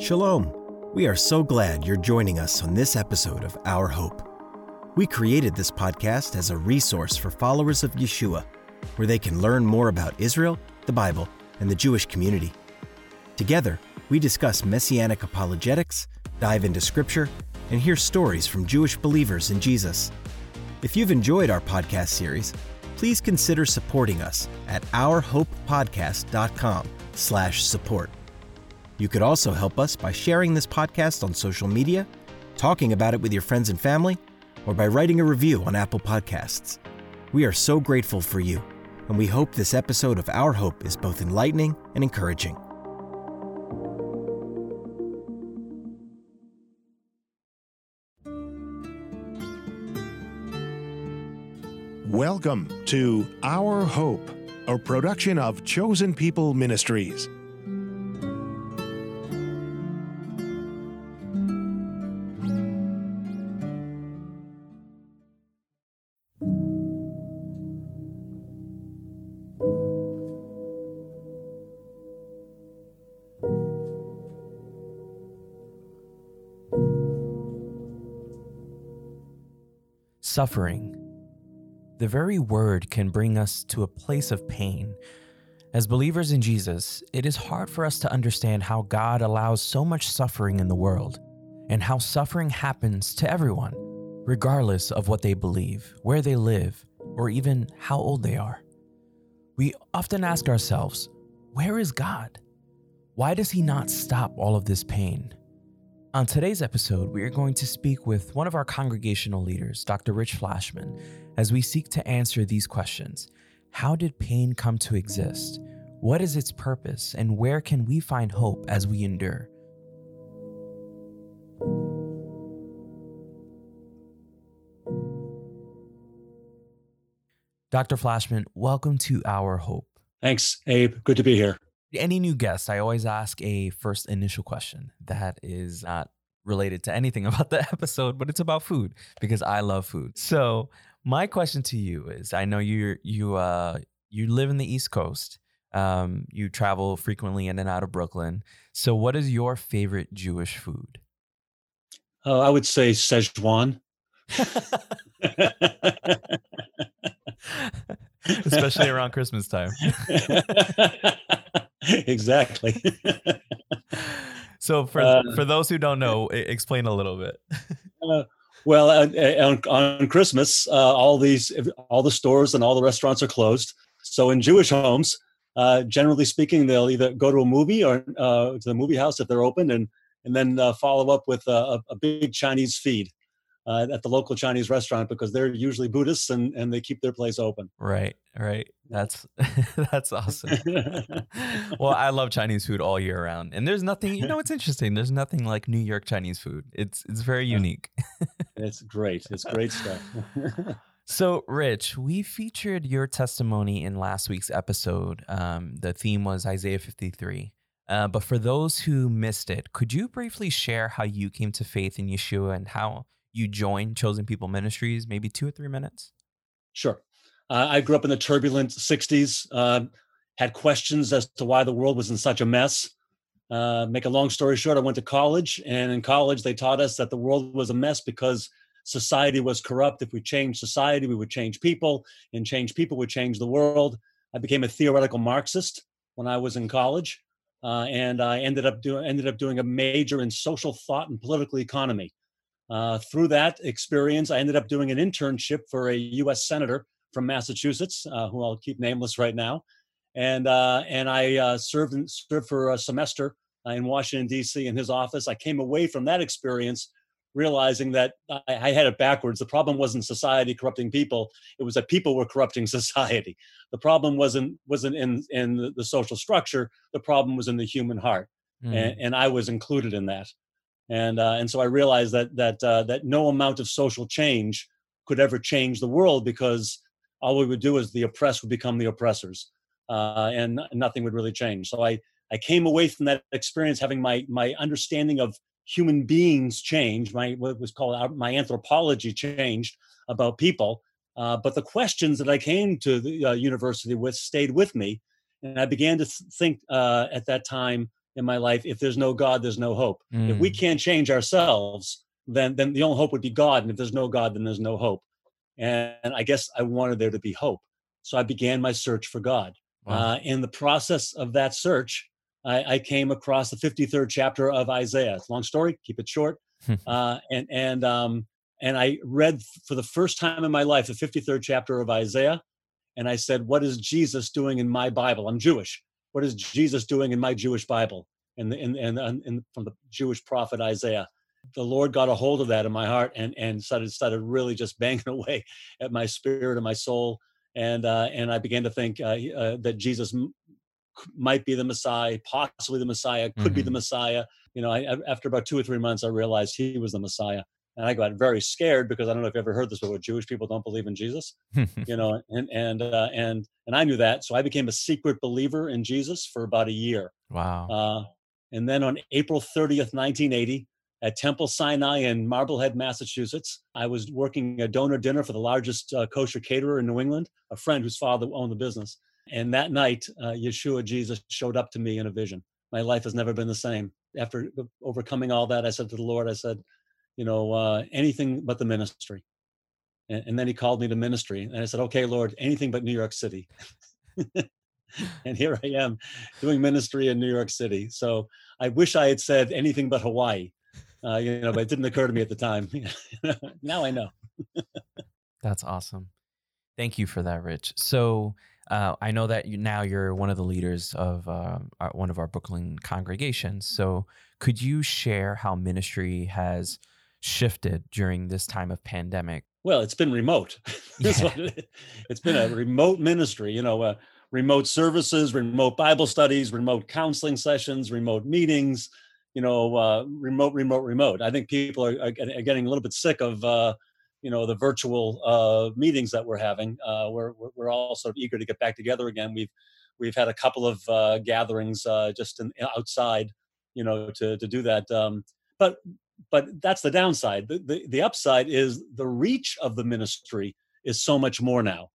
Shalom. We are so glad you're joining us on this episode of Our Hope. We created this podcast as a resource for followers of Yeshua, where they can learn more about Israel, the Bible, and the Jewish community. Together, we discuss messianic apologetics, dive into scripture, and hear stories from Jewish believers in Jesus. If you've enjoyed our podcast series, please consider supporting us at ourhopepodcast.com/support. You could also help us by sharing this podcast on social media, talking about it with your friends and family, or by writing a review on Apple Podcasts. We are so grateful for you, and we hope this episode of Our Hope is both enlightening and encouraging. Welcome to Our Hope, a production of Chosen People Ministries. Suffering. The very word can bring us to a place of pain. As believers in Jesus, it is hard for us to understand how God allows so much suffering in the world and how suffering happens to everyone, regardless of what they believe, where they live, or even how old they are. We often ask ourselves, where is God? Why does He not stop all of this pain? On today's episode, we are going to speak with one of our congregational leaders, Dr. Rich Flashman, as we seek to answer these questions. How did pain come to exist? What is its purpose? And where can we find hope as we endure? Dr. Flashman, welcome to Our Hope. Thanks, Abe. Good to be here. Any new guest, I always ask a first initial question that is not related to anything about the episode, but it's about food because I love food. So, my question to you is I know you you uh you live in the East Coast. Um you travel frequently in and out of Brooklyn. So, what is your favorite Jewish food? Uh, I would say Szechuan. Especially around Christmas time. exactly. so for Uh, for those who don't know, explain a little bit. Uh, well, uh, on, on Christmas, uh, all these, all the stores and all the restaurants are closed. So in Jewish homes, uh, generally speaking, they'll either go to a movie or uh, to the movie house if they're open, and and then uh, follow up with a, a big Chinese feed uh, at the local Chinese restaurant because they're usually Buddhists and, and they keep their place open. Right, right. That's that's awesome. well, I love Chinese food all year round, and there's nothing. You know, it's interesting. There's nothing like New York Chinese food. It's it's very unique. it's great. It's great stuff. So, Rich, we featured your testimony in last week's episode. Um, the theme was Isaiah 53. Uh, but for those who missed it, could you briefly share how you came to faith in Yeshua and how you joined Chosen People Ministries? Maybe two or three minutes. Sure. Uh, I grew up in the turbulent 60s, uh, had questions as to why the world was in such a mess. Uh, make a long story short, I went to college, and in college, they taught us that the world was a mess because society was corrupt. If we changed society, we would change people, and change people would change the world. I became a theoretical Marxist when I was in college, uh, and I ended up doing ended up doing a major in social thought and political economy. Uh, through that experience, I ended up doing an internship for a U.S. senator from Massachusetts, uh, who I'll keep nameless right now, and uh, and I uh, served in, served for a semester uh, in Washington D.C. in his office. I came away from that experience realizing that I, I had it backwards. The problem wasn't society corrupting people; it was that people were corrupting society. The problem wasn't wasn't in in the, the social structure. The problem was in the human heart, Mm. and, and I was included in that. And uh, and so I realized that that uh, that no amount of social change could ever change the world because all we would do is the oppressed would become the oppressors, uh, and nothing would really change. So I I came away from that experience having my my understanding of human beings change, my what was called uh, my anthropology changed about people. Uh, but the questions that I came to the uh, university with stayed with me, and I began to th- think at that time in my life if there's no God, there's no hope. Mm. If we mm. can't change ourselves, then then the only hope would be God. And if there's no God, then there's no hope. And, and I guess I wanted there to be hope. So I began my search for God. Wow. Uh, in the process of that search, I, I, came across the 53rd chapter of Isaiah. Long story, keep it short. uh, and and um, and I read for the first time in my life the 53rd chapter of Isaiah, and I said, "What is Jesus doing in my Bible? I'm Jewish. What is Jesus doing in my Jewish Bible?" And and and, and from the Jewish prophet Isaiah, the Lord got a hold of that in my heart and and started started really just banging away at my spirit and my soul. And uh, and I began to think uh, uh, that Jesus m- might be the Messiah, possibly the Messiah, could mm-hmm. be the mm-hmm. Messiah. You know, I, after about two or three months, I realized he was the Messiah and I got very scared because I don't know if you ever heard this, but Jewish people don't believe in Jesus, you know, and and uh, and and I knew that, so I became a secret believer in Jesus for about a year. Wow. Uh, and then on April 30th, 1980, at Temple Sinai in Marblehead, Massachusetts, I was working a donor dinner for the largest uh, kosher caterer in New England, a friend whose father owned the business. And that night, uh, Yeshua Jesus showed up to me in a vision. My life has never been the same. After overcoming all that, I said to the Lord, I said, you know, uh, anything but the ministry. And, and, then he called me to ministry. And I said, okay, Lord, anything but New York City. and here I am doing ministry in New York City. So I wish I had said anything but Hawaii, uh, you know, but it didn't occur to me at the time. now I know. That's awesome. Thank you for that, Rich. So uh, I know that you, now you're one of the leaders of uh, our, one of our Brooklyn congregations. So could you share how ministry has shifted during this time of pandemic? Well, it's been remote. Yeah. it, has been a remote ministry, you know, uh, remote services, remote Bible studies, remote counseling sessions, remote meetings, you know, uh, remote, remote, remote. I think people are, are, getting a little bit sick of, uh, you know, the virtual uh, meetings that we're having. Uh, we're, we're all sort of eager to get back together again. We've, we've had a couple of uh, gatherings just in, outside, you know, to, to do that. Um, but but that's the downside. The, the, the upside is the reach of the ministry is so much more now.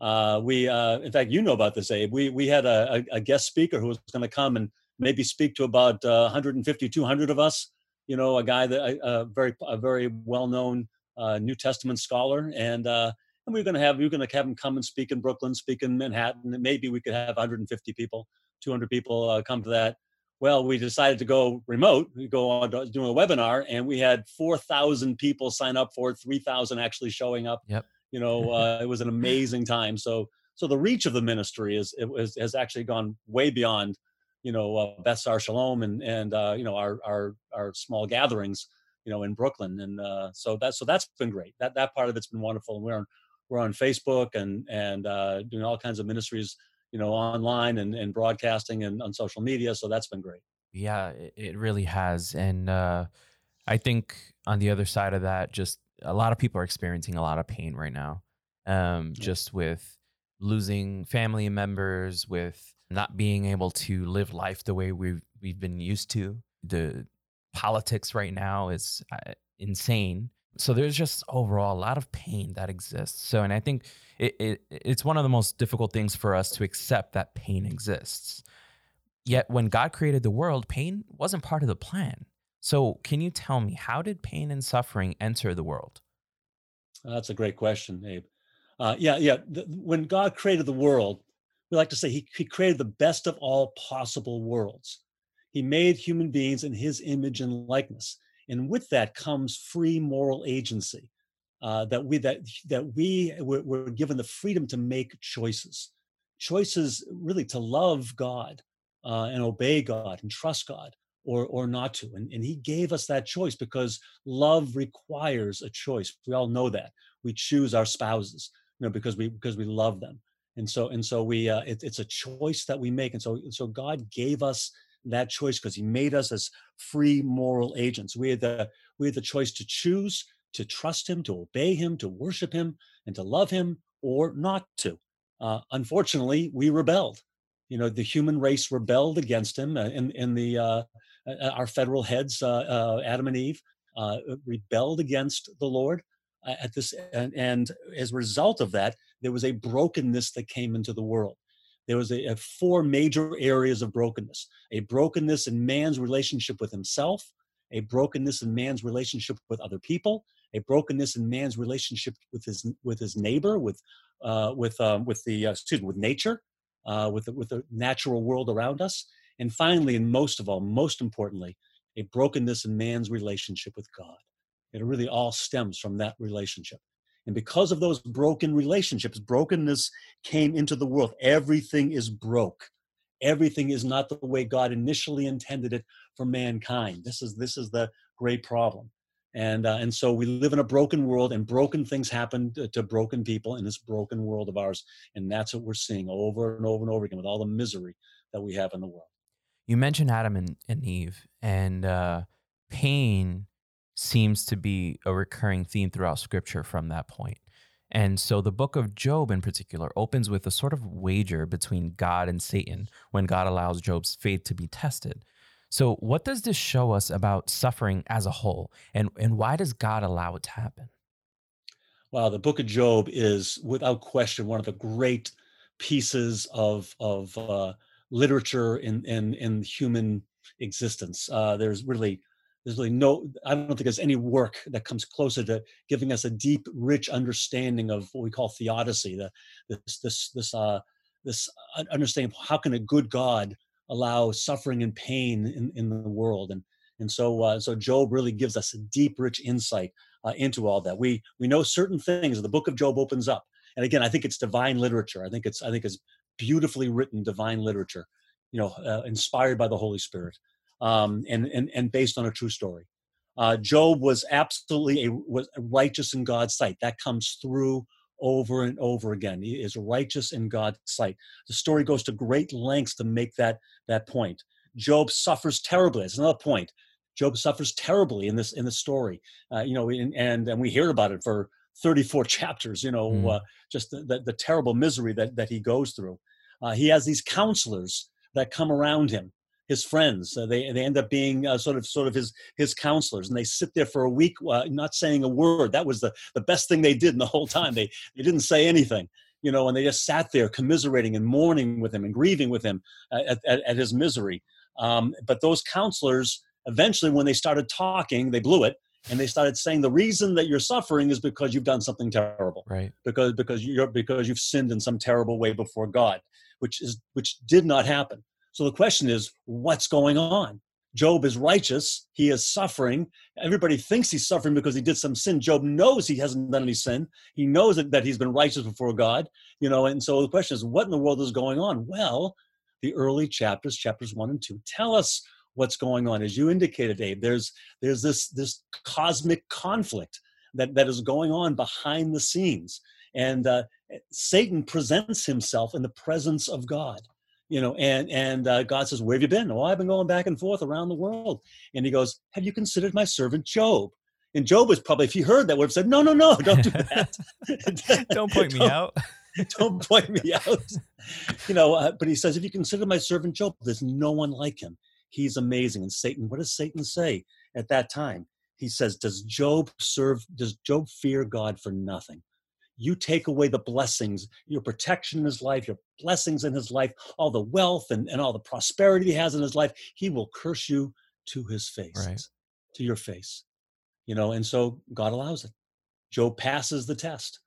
Uh, we, uh, in fact, you know about this, Abe. We we had a, a, guest speaker who was going to come and maybe speak to about uh, 150, 200 of us. You know, a guy that a very a very well known uh, New Testament scholar, and uh, and we are going to have we are going to have him come and speak in Brooklyn, speak in Manhattan, and maybe we could have 150 people, 200 people uh, come to that well, we decided to go remote, we go on doing a webinar, and we had 4,000 people sign up for it, 3,000 actually showing up. Yep. You know, uh, it was an amazing time. So, so the reach of the ministry is it was, has actually gone way beyond, you know, uh, Beth Sar Shalom and and uh, you know our our our small gatherings, you know, in Brooklyn, and uh, so that so that's been great. That that part of it's been wonderful. And we're on we're on Facebook and and uh, doing all kinds of ministries you know online and, and broadcasting and on social media so that's been great yeah it really has and uh, i think on the other side of that just a lot of people are experiencing a lot of pain right now um, yeah. just with losing family members with not being able to live life the way we've we've been used to the politics right now is uh, insane so there's just overall a lot of pain that exists so and i think it, it, it's one of the most difficult things for us to accept that pain exists. Yet when God created the world, pain wasn't part of the plan. So, can you tell me how did pain and suffering enter the world? That's a great question, Abe. Uh, yeah, yeah. The, when God created the world, we like to say he, he created the best of all possible worlds. He made human beings in his image and likeness. And with that comes free moral agency uh, that we that that we were, were, given the freedom to make choices, choices really to love God uh, and obey God and trust God, or or not to. And, and He gave us that choice because love requires a choice. We all know that we choose our spouses, you know, because we because we love them. And so and so we uh, it, it's a choice that we make. And so so God gave us that choice because He made us as free moral agents. We had the we had the choice to choose to trust him, to obey him, to worship him, and to love him, or not to. Uh, unfortunately, we rebelled. You know, the human race rebelled against him. Uh, in in the uh, uh our federal heads, uh, uh, Adam and Eve, rebelled against the Lord. at this, and, and as a result of that, there was a brokenness that came into the world. There was a, a four major areas of brokenness a brokenness in man's relationship with himself a brokenness in man's relationship with other people a brokenness in man's relationship with his with his neighbor with uh, with um, with the uh, excuse me with nature uh, with the, with the natural world around us and finally and most of all most importantly a brokenness in man's relationship with god. It really all stems from that relationship and because of those broken relationships, brokenness came into the world. Everything is broke. Everything is not the way God initially intended it for mankind. This is this is the great problem. And uh, and so we live in a broken world, and broken things happen to, to broken people in this broken world of ours. And that's what we're seeing over and over and over again with all the misery that we have in the world. You mentioned Adam and, and Eve, and uh, pain seems to be a recurring theme throughout scripture from that point. And so the book of Job in particular opens with a sort of wager between God and Satan when God allows Job's faith to be tested. So, what does this show us about suffering as a whole? And, and why does God allow it to happen? Well, the book of Job is without question one of the great pieces of, of uh, literature in, in, in human existence. Uh, there's really there's really no i don't think there's any work that comes closer to giving us a deep rich understanding of what we call theodicy the this this this uh this understanding how can a good god allow suffering and pain in, in the world? And and so uh, so job really gives us a deep rich insight uh, into all that. We we know certain things. The book of job opens up. And again i think it's divine literature. I think it's i think it's beautifully written divine literature you know uh, inspired by the holy spirit um, and, and, and based on a true story. Uh, Job was absolutely a, was righteous in God's sight. That comes through over and over again. He is righteous in God's sight. The story goes to great lengths to make that, that point. Job suffers terribly. That's another point. Job suffers terribly in this in the story. Uh, you know, and, and, and we hear about it for 34 chapters. You know, mm. uh, just the, the, the, terrible misery that that he goes through. Uh, he has these counselors that come around him his friends. Uh, they they end up being uh, sort of sort of his his counselors, and they sit there for a week, uh, not saying a word. That was the the best thing they did in the whole time. They they didn't say anything, you know, and they just sat there commiserating and mourning with him and grieving with him uh, at, at, at his misery. Um, but those counselors, eventually, when they started talking, they blew it. And they started saying the reason that you're suffering is because you've done something terrible, right? Because because you're because you've sinned in some terrible way before God, which is which did not happen so the question is, what's going on? Job is righteous. He is suffering. Everybody thinks he's suffering because he did some sin. Job knows he hasn't done any sin. He knows that, that he's been righteous before God, you know. And so the question is, what in the world is going on? Well, the early chapters, chapters one and two, tell us what's going on. As you indicated, Abe, there's there's this this cosmic conflict that that is going on behind the scenes, and uh, Satan presents himself in the presence of God you know and and uh, god says where have you been? Oh i've been going back and forth around the world. And he goes have you considered my servant job? And job was probably if he heard that would have said no no no don't do that. Don't point me out. don't point me out. You know uh, but he says if you consider my servant job? There's no one like him. He's amazing. And satan what does satan say at that time? He says does job serve does job fear god for nothing you take away the blessings, your protection in his life, your blessings in his life, all the wealth and, and all the prosperity he has in his life, he will curse you to his face, right. to your face. You know, and so God allows it. Job passes the test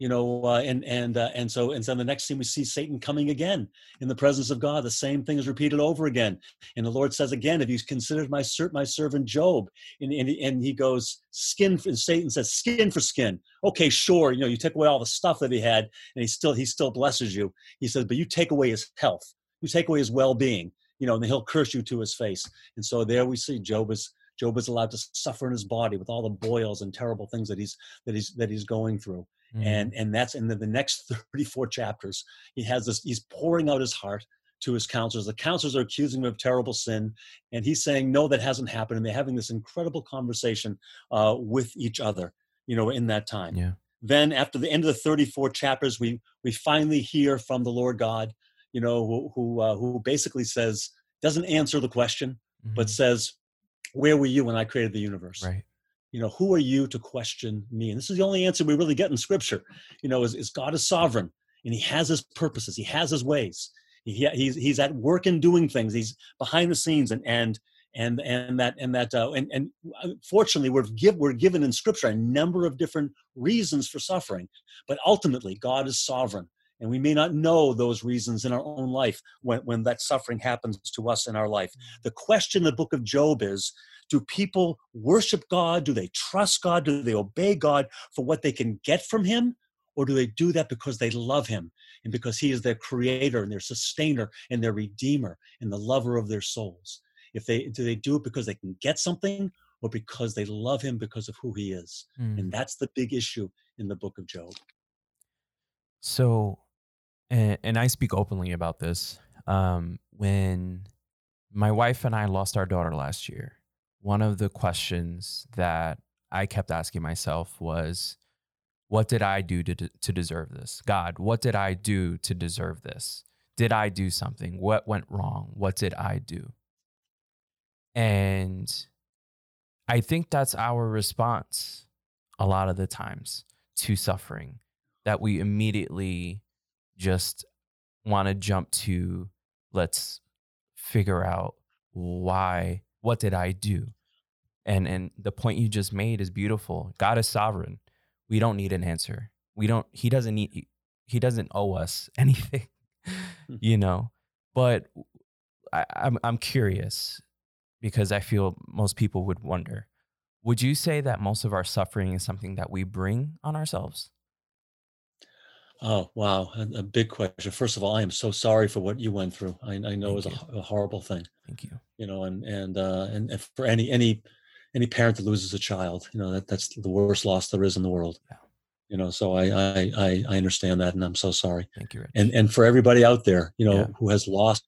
you know uh, and and uh, and so and so the next scene we see satan coming again in the presence of god. The same thing is repeated over again. And the lord says again have you considered my ser- my servant job? And, and, and he goes skin for, and satan says skin for skin. Okay sure you know you take away all the stuff that he had and he still he still blesses you. He says but you take away his health. You take away his well-being you know and he'll curse you to his face. And so there we see job is job is allowed to suffer in his body with all the boils and terrible things that he's that he's that he's going through Mm-hmm. And and that's in the, the next 34 chapters. He has this, he's pouring out his heart to his counselors. The counselors are accusing him of terrible sin, and he's saying, No, that hasn't happened. And they're having this incredible conversation uh, with each other, you know, in that time. Yeah. Then after the end of the 34 chapters, we we finally hear from the Lord God, you know, who who, uh, who basically says, doesn't answer the question, mm-hmm. but says, Where were you when I created the universe? Right you know who are you to question me? And this is the only answer we really get in scripture. You know is, is god is sovereign and he has his purposes he has his ways. He, he's he's at work and doing things. He's behind the scenes and and and and that and that uh, and and uh, fortunately we're give we're given in scripture a number of different reasons for suffering but ultimately god is sovereign and we may not know those reasons in our own life when, when that suffering happens to us in our life. Mm. the question in the book of job is do people worship god? Do they trust god? Do they obey god for what they can get from him? Or do they do that because they love him and because he is their creator and their sustainer and their redeemer and the lover of their souls? If they do they do it because they can get something or because they love him because of who he is? Mm. and that's the big issue in the book of job. So and, and i speak openly about this um, when my wife and i lost our daughter last year one of the questions that i kept asking myself was what did i do to, to deserve this? God what did i do to deserve this? Did i do something? What went wrong? What did i do? And I think that's our response a lot of the times to suffering that we immediately just want to jump to let's figure out why what did I do? And and the point you just made is beautiful. God is sovereign. We don't need an answer. We don't he doesn't need he doesn't owe us anything, hmm. you know. But I, I'm I'm curious because I feel most people would wonder. Would you say that most of our suffering is something that we bring on ourselves? Oh, wow. A, a big question. First of all, I am so sorry for what you went through. I, I know Thank it was a, a, horrible thing. Thank you. You know, and, and, uh, and for any, any, any parent that loses a child, you know, that that's the worst loss there is in the world. Yeah. You know, so I, I, I, I understand that and I'm so sorry. Thank you. Rich. And, and for everybody out there, you know, yeah. who has lost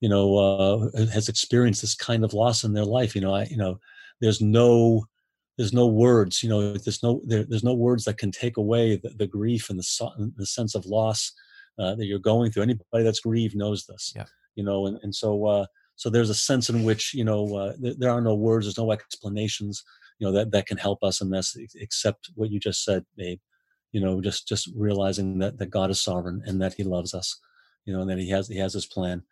you know uh, has experienced this kind of loss in their life you know i you know there's no there's no words you know there's no there, there's no words that can take away the, the grief and the, the sense of loss uh, that you're going through anybody that's grieved knows this yeah. you know and, and so uh, so there's a sense in which you know uh, th- there are no words there's no explanations you know that that can help us in this except what you just said Abe you know just just realizing that that god is sovereign and that he loves us you know and that he has he has his plan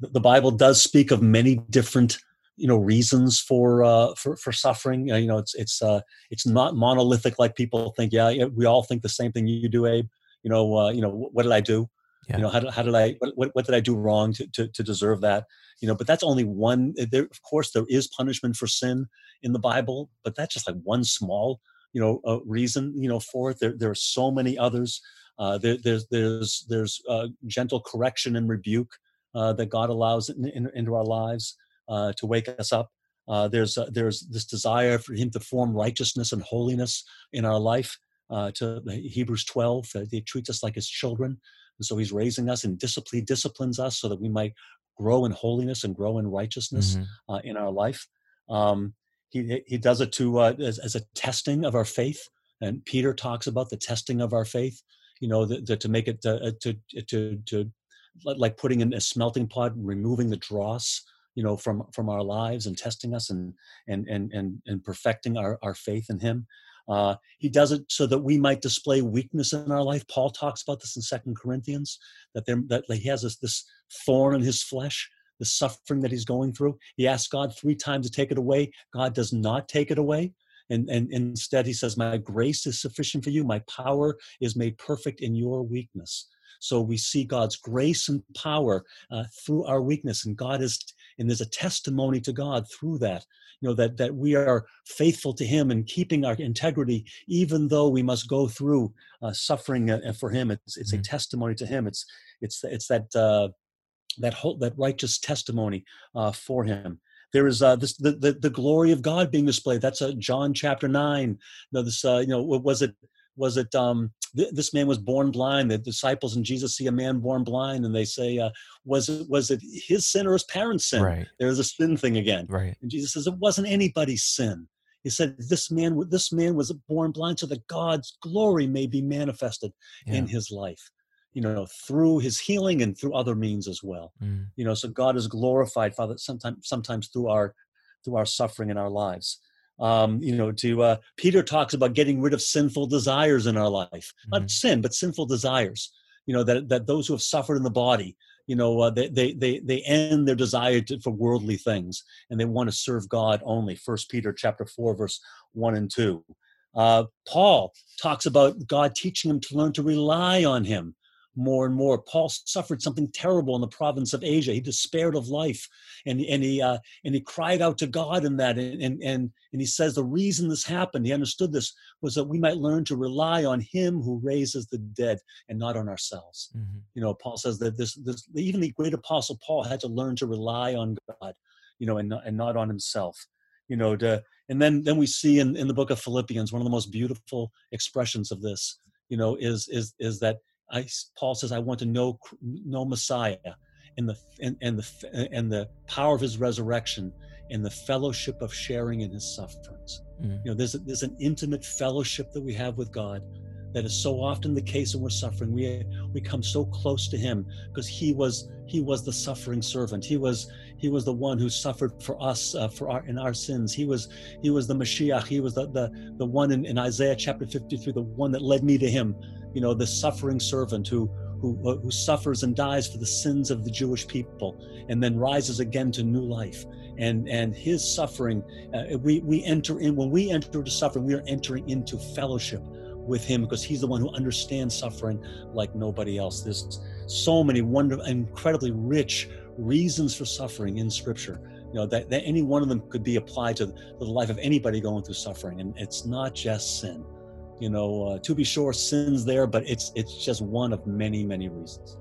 the Bible does speak of many different you know reasons for uh, for for suffering. Uh, you know, it's it's uh, it's not monolithic like people think. Yeah, we all think the same thing you do, Abe. You know, uh, you know, what did I do? Yeah. You know, how did, how did I what, what did I do wrong to, to to deserve that? You know, but that's only one. Eh, there, of course, there is punishment for sin in the Bible, but that's just like one small you know uh, reason you know for it. There there are so many others. Uh, there, there's there's there's uh, gentle correction and rebuke uh, that God allows in, in, into our lives uh, to wake us up. Uh, there's uh, there's this desire for Him to form righteousness and holiness in our life. Uh, to Hebrews 12, He treats us like His children, and so He's raising us and discipline disciplines us so that we might grow in holiness and grow in righteousness mm-hmm. in our life. Um, he he does it to as, as a testing of our faith, and Peter talks about the testing of our faith you know, the, the, to make it to, to to to like putting in a smelting pot, removing the dross, you know, from from our lives and testing us and and and and, and perfecting our, our faith in Him. Uh, he does it so that we might display weakness in our life. Paul talks about this in Second Corinthians that there that he has this, this thorn in his flesh, the suffering that he's going through. He asks God three times to take it away. God does not take it away. And, and instead, he says, My grace is sufficient for you. My power is made perfect in your weakness. So we see God's grace and power uh, through our weakness, and God is, and there's a testimony to God through that. You know that that we are faithful to Him and keeping our integrity, even though we must go through uh, suffering uh, for Him. It's it's mm-hmm. a testimony to Him. It's it's it's that uh, that whole that righteous testimony uh, for Him there is uh, this the, the, the glory of God being displayed. That's uh, John chapter nine. You know, this uh, you know was it was it um, th- this man was born blind? The disciples and Jesus see a man born blind, and they say, uh, "Was it was it his sin or his parents' sin?" Right. There's a sin thing again. Right. And Jesus says it wasn't anybody's sin. He said, "This man, this man was born blind, so that God's glory may be manifested yeah. in his life." You know, through his healing and through other means as well. Mm. You know, so God is glorified, Father, sometimes sometimes through our through our suffering in our lives um, you know, to uh, Peter talks about getting rid of sinful desires in our life, mm-hmm. not sin, but sinful desires. You know that that those who have suffered in the body, you know uh, they, they they they end their desire to, for worldly things and they want to serve god only first peter chapter 4 verse 1 and 2 uh, paul talks about god teaching him to learn to rely on him more and more. Paul suffered something terrible in the province of Asia. He despaired of life, and and he uh, and he cried out to God in that. And and and he says the reason this happened, he understood this, was that we might learn to rely on Him who raises the dead and not on ourselves. Mm-hmm. You know, Paul says that this this even the great apostle Paul had to learn to rely on God, you know, and not, and not on himself. You know, to and then then we see in, in the book of Philippians one of the most beautiful expressions of this. You know, is is is that I, Paul says, I want to know know Messiah and the and, and the and the power of his resurrection and the fellowship of sharing in his sufferings. Mm. You know, there's a, there's an intimate fellowship that we have with God that is so often the case when we're suffering. We we come so close to Him because He was He was the suffering servant. He was He was the one who suffered for us uh, for our in our sins. He was He was the Mashiach. He was the the, the one in, in Isaiah chapter 53, the one that led me to Him you know, the suffering servant who who, uh, who suffers and dies for the sins of the Jewish people and then rises again to new life. And, and his suffering, uh, we, we enter in, when we enter into suffering, we are entering into fellowship with him because he's the one who understands suffering like nobody else. There's so many wonderful, incredibly rich reasons for suffering in scripture. You know, that, that any one of them could be applied to the life of anybody going through suffering. And it's not just sin you know uh, to be sure sins there but it's it's just one of many many reasons.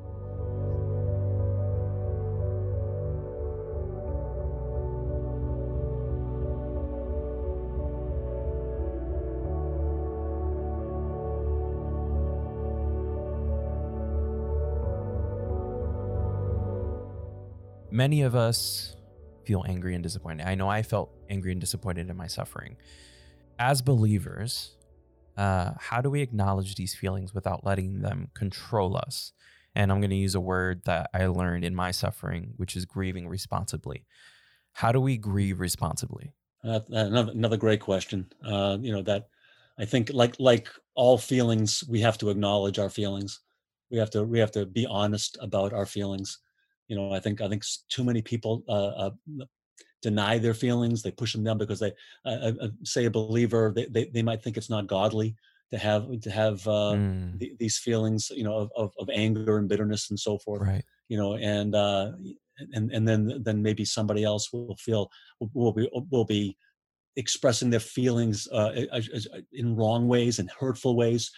Many of us feel angry and disappointed. I know i felt angry and disappointed in my suffering. As believers uh, how do we acknowledge these feelings without letting them control us? And I'm going to use a word that I learned in my suffering, which is grieving responsibly. How do we grieve responsibly? Uh, another, another great question. Uh, you know that I think like like all feelings, we have to acknowledge our feelings. We have to we have to be honest about our feelings. You know, I think I think too many people uh, uh deny their feelings they push them down because they uh, uh, say a believer they, they, they, might think it's not godly to have to have uh, mm. th- these feelings you know of, of, of, anger and bitterness and so forth right. you know and uh and and then then maybe somebody else will feel will be will be expressing their feelings uh, in wrong ways and hurtful ways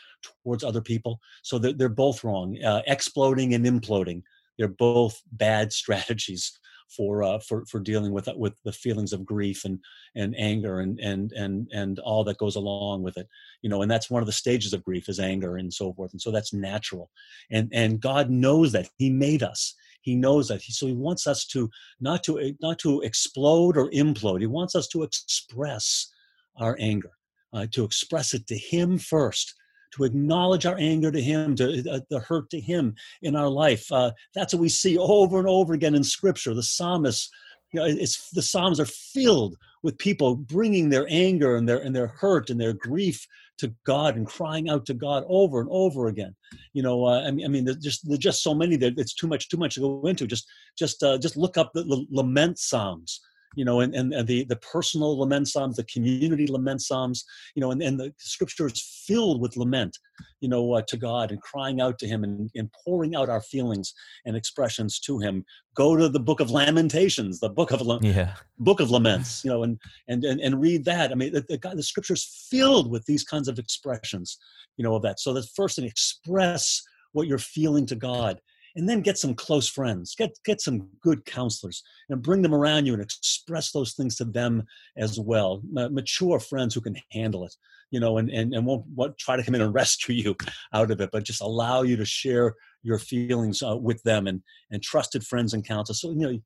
towards other people. So they're, they're both wrong uh, exploding and imploding. They're both bad strategies for uh, for for dealing with with the feelings of grief and and anger and and and and all that goes along with it you know and that's one of the stages of grief is anger and so forth and so that's natural. And and god knows that. He made us. He knows that. So he wants us to not to eh, not to explode or implode. He wants us to express our anger uh, to express it to him first to acknowledge our anger to Him, to uh, the hurt to Him in our life. Uh, that's what we see over and over again in Scripture. The psalmists, you know, it's the Psalms are filled with people bringing their anger and their and their hurt and their grief to God and crying out to God over and over again. You know, uh, I mean, I mean, there's just there's just so many that it's too much too much to go into. Just just uh, just look up the, the lament psalms you know, and, and, and, the, the personal lament psalms, the community lament psalms, you know, and, and the scripture is filled with lament, you know, uh, to God and crying out to Him and, and pouring out our feelings and expressions to Him. Go to the book of Lamentations, the book of yeah. book of laments, you know, and and and, and read that. I mean, the, the, the scripture is filled with these kinds of expressions, you know, of that. So the first thing, express what you're feeling to God and then get some close friends get get some good counselors and bring them around you and express those things to them as well mature friends who can handle it you know and and, and won't, won't try to come in and rescue you out of it but just allow you to share your feelings uh, with them and and trusted friends and counselors so you know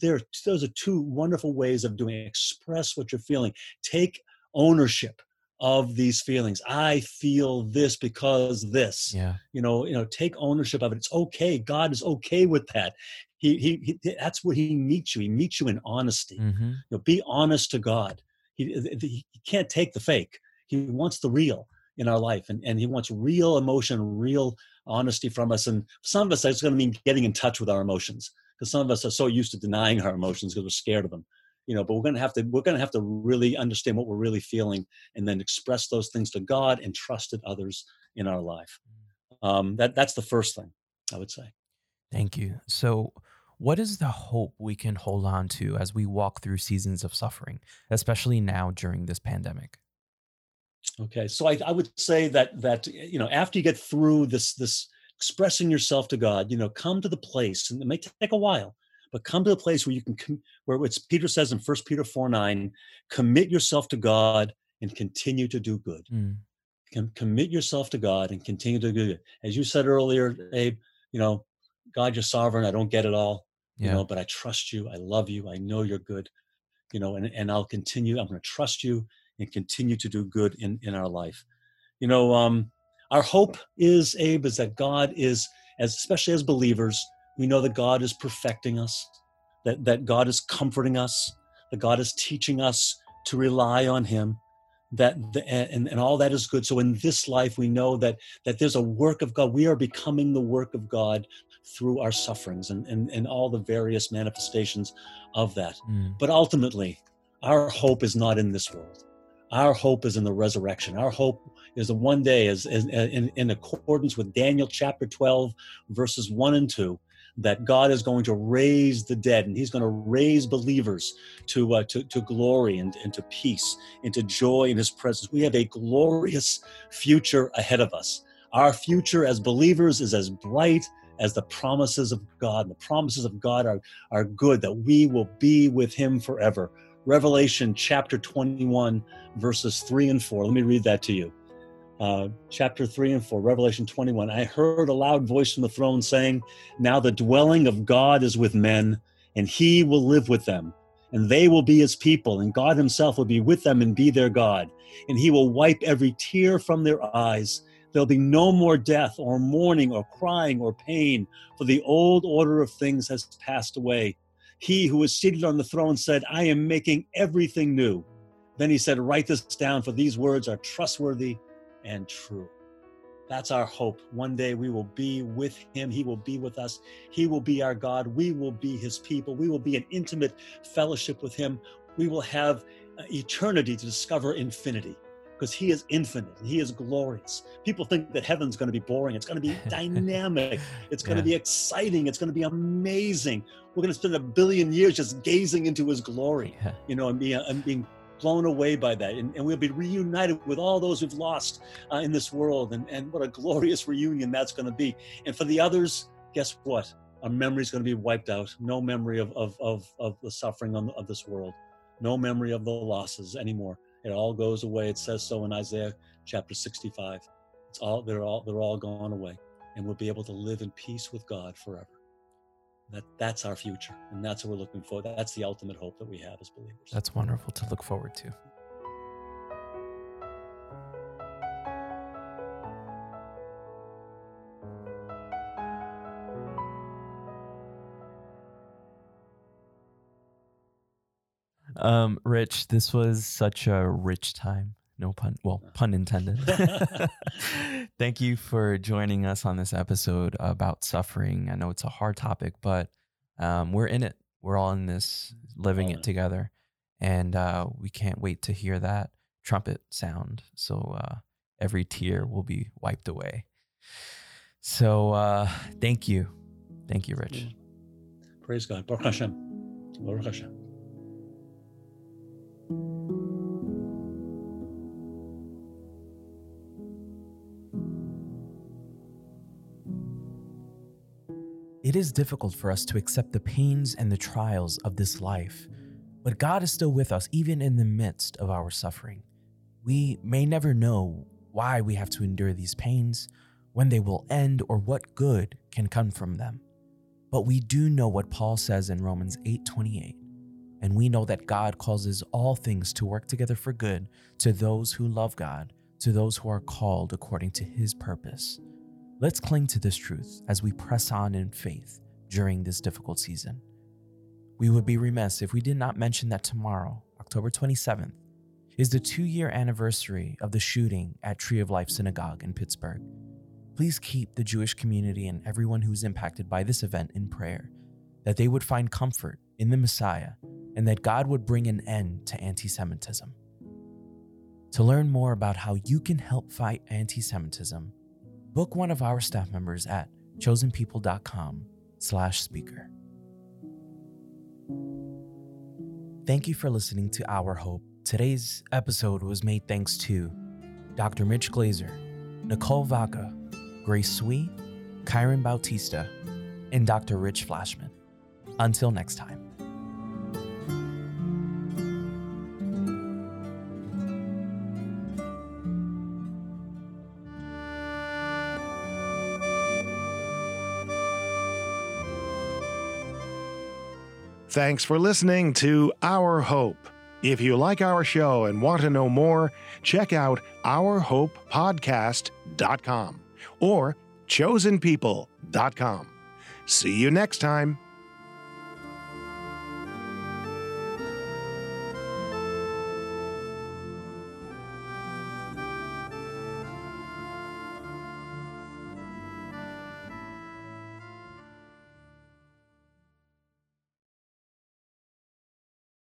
there those are two wonderful ways of doing it. express what you're feeling take ownership of these feelings. I feel this because this. Yeah. You know you know take ownership of it. It's okay. God is okay with that. He he, he that's where he meets you. He meets you in honesty. Mm-hmm. you know be honest to god. He, he can't take the fake. He wants the real in our life and, and he wants real emotion real honesty from us. And some of us, it's going to mean getting in touch with our emotions because some of us are so used to denying our emotions because we're scared of them. You know, but we're going to have to we're going to have to really understand what we're really feeling and then express those things to God and trusted others in our life. Um, that that's the first thing I would say. Thank you. So, what is the hope we can hold on to as we walk through seasons of suffering, especially now during this pandemic? Okay, so I, I would say that that you know after you get through this this expressing yourself to God, you know, come to the place, and it may take a while, but come to the place where you can, com- where it's Peter says in First Peter four nine, commit yourself to God and continue to do good. Mm. Com- commit yourself to God and continue to do good. As you said earlier, Abe, you know, God, you're sovereign. I don't get it all, yeah. you know, but I trust you. I love you. I know you're good, you know, and, and I'll continue. I'm going to trust you and continue to do good in, in our life. You know, um, our hope is, Abe, is that God is, as especially as believers, we know that God is perfecting us, that, that God is comforting us, that God is teaching us to rely on Him, that the, and, and all that is good. So in this life, we know that that there's a work of God. We are becoming the work of God through our sufferings and, and, and all the various manifestations of that. Mm. But ultimately, our hope is not in this world. Our hope is in the resurrection. Our hope is that one day, is, is in, in accordance with Daniel chapter 12, verses 1 and 2, that God is going to raise the dead and He's going to raise believers to, uh, to, to glory and, and to peace and to joy in His presence. We have a glorious future ahead of us. Our future as believers is as bright as the promises of God. And The promises of God are, are good, that we will be with Him forever. Revelation chapter 21, verses 3 and 4. Let me read that to you. Uh, chapter 3 and 4, Revelation 21. I heard a loud voice from the throne saying, Now the dwelling of God is with men, and he will live with them, and they will be his people, and God himself will be with them and be their God. And he will wipe every tear from their eyes There'll be no more death or mourning or crying or pain, for the old order of things has passed away. He who was seated on the throne said, I am making everything new. Then he said, Write this down, for these words are trustworthy and true. That's our hope. One day we will be with him. He will be with us. He will be our God. We will be his people. We will be in intimate fellowship with him. We will have uh, eternity to discover infinity because he is infinite and he is glorious. People think that heaven's going to be boring. It's going to be dynamic. It's going yeah. to be exciting. It's going to be amazing. We're going to spend a billion years just gazing into his glory, yeah. you know, and, be, and being blown away by that. And, and, we'll be reunited with all those who've lost uh, in this world. And, and what a glorious reunion that's going to be. And for the others, guess what? Our memory is going to be wiped out. No memory of, of, of, of the suffering on, of this world. No memory of the losses anymore. It all goes away. It says so in Isaiah chapter 65. It's all they're all they're all gone away. And we'll be able to live in peace with God forever. That that's our future. And that's what we're looking for. That's the ultimate hope that we have as believers. That's wonderful to look forward to. Um, Rich, this was such a rich time. No pun, well, pun intended. Thank you for joining us on this episode about suffering. I know it's a hard topic, but um, we're in it. We're all in this, living it together. And uh, we can't wait to hear that trumpet sound. So uh, every tear will be wiped away. So uh, thank you. Thank you, Rich. Praise God. Baruch Hashem. Baruch Hashem. It is difficult for us to accept the pains and the trials of this life, but God is still with us even in the midst of our suffering. We may never know why we have to endure these pains, when they will end, or what good can come from them. But we do know what Paul says in Romans 8:28, and we know that God causes all things to work together for good to those who love God, to those who are called according to his purpose. Let's cling to this truth as we press on in faith during this difficult season. We would be remiss if we did not mention that tomorrow, October 27th, is the two year anniversary of the shooting at Tree of Life Synagogue in Pittsburgh. Please keep the Jewish community and everyone who's impacted by this event in prayer, that they would find comfort in the Messiah and that God would bring an end to anti Semitism. To learn more about how you can help fight anti Semitism, book one of our staff members at chosenpeople.com slash speaker. Thank you for listening to Our Hope. Today's episode was made thanks to Dr. Mitch Glaser, Nicole Vaca, Grace Sui, Kyron Bautista, and Dr. Rich Flashman. Until next time. Thanks for listening to Our Hope. If you like our show and want to know more, check out ourhopepodcast.com or chosenpeople.com. See you next time.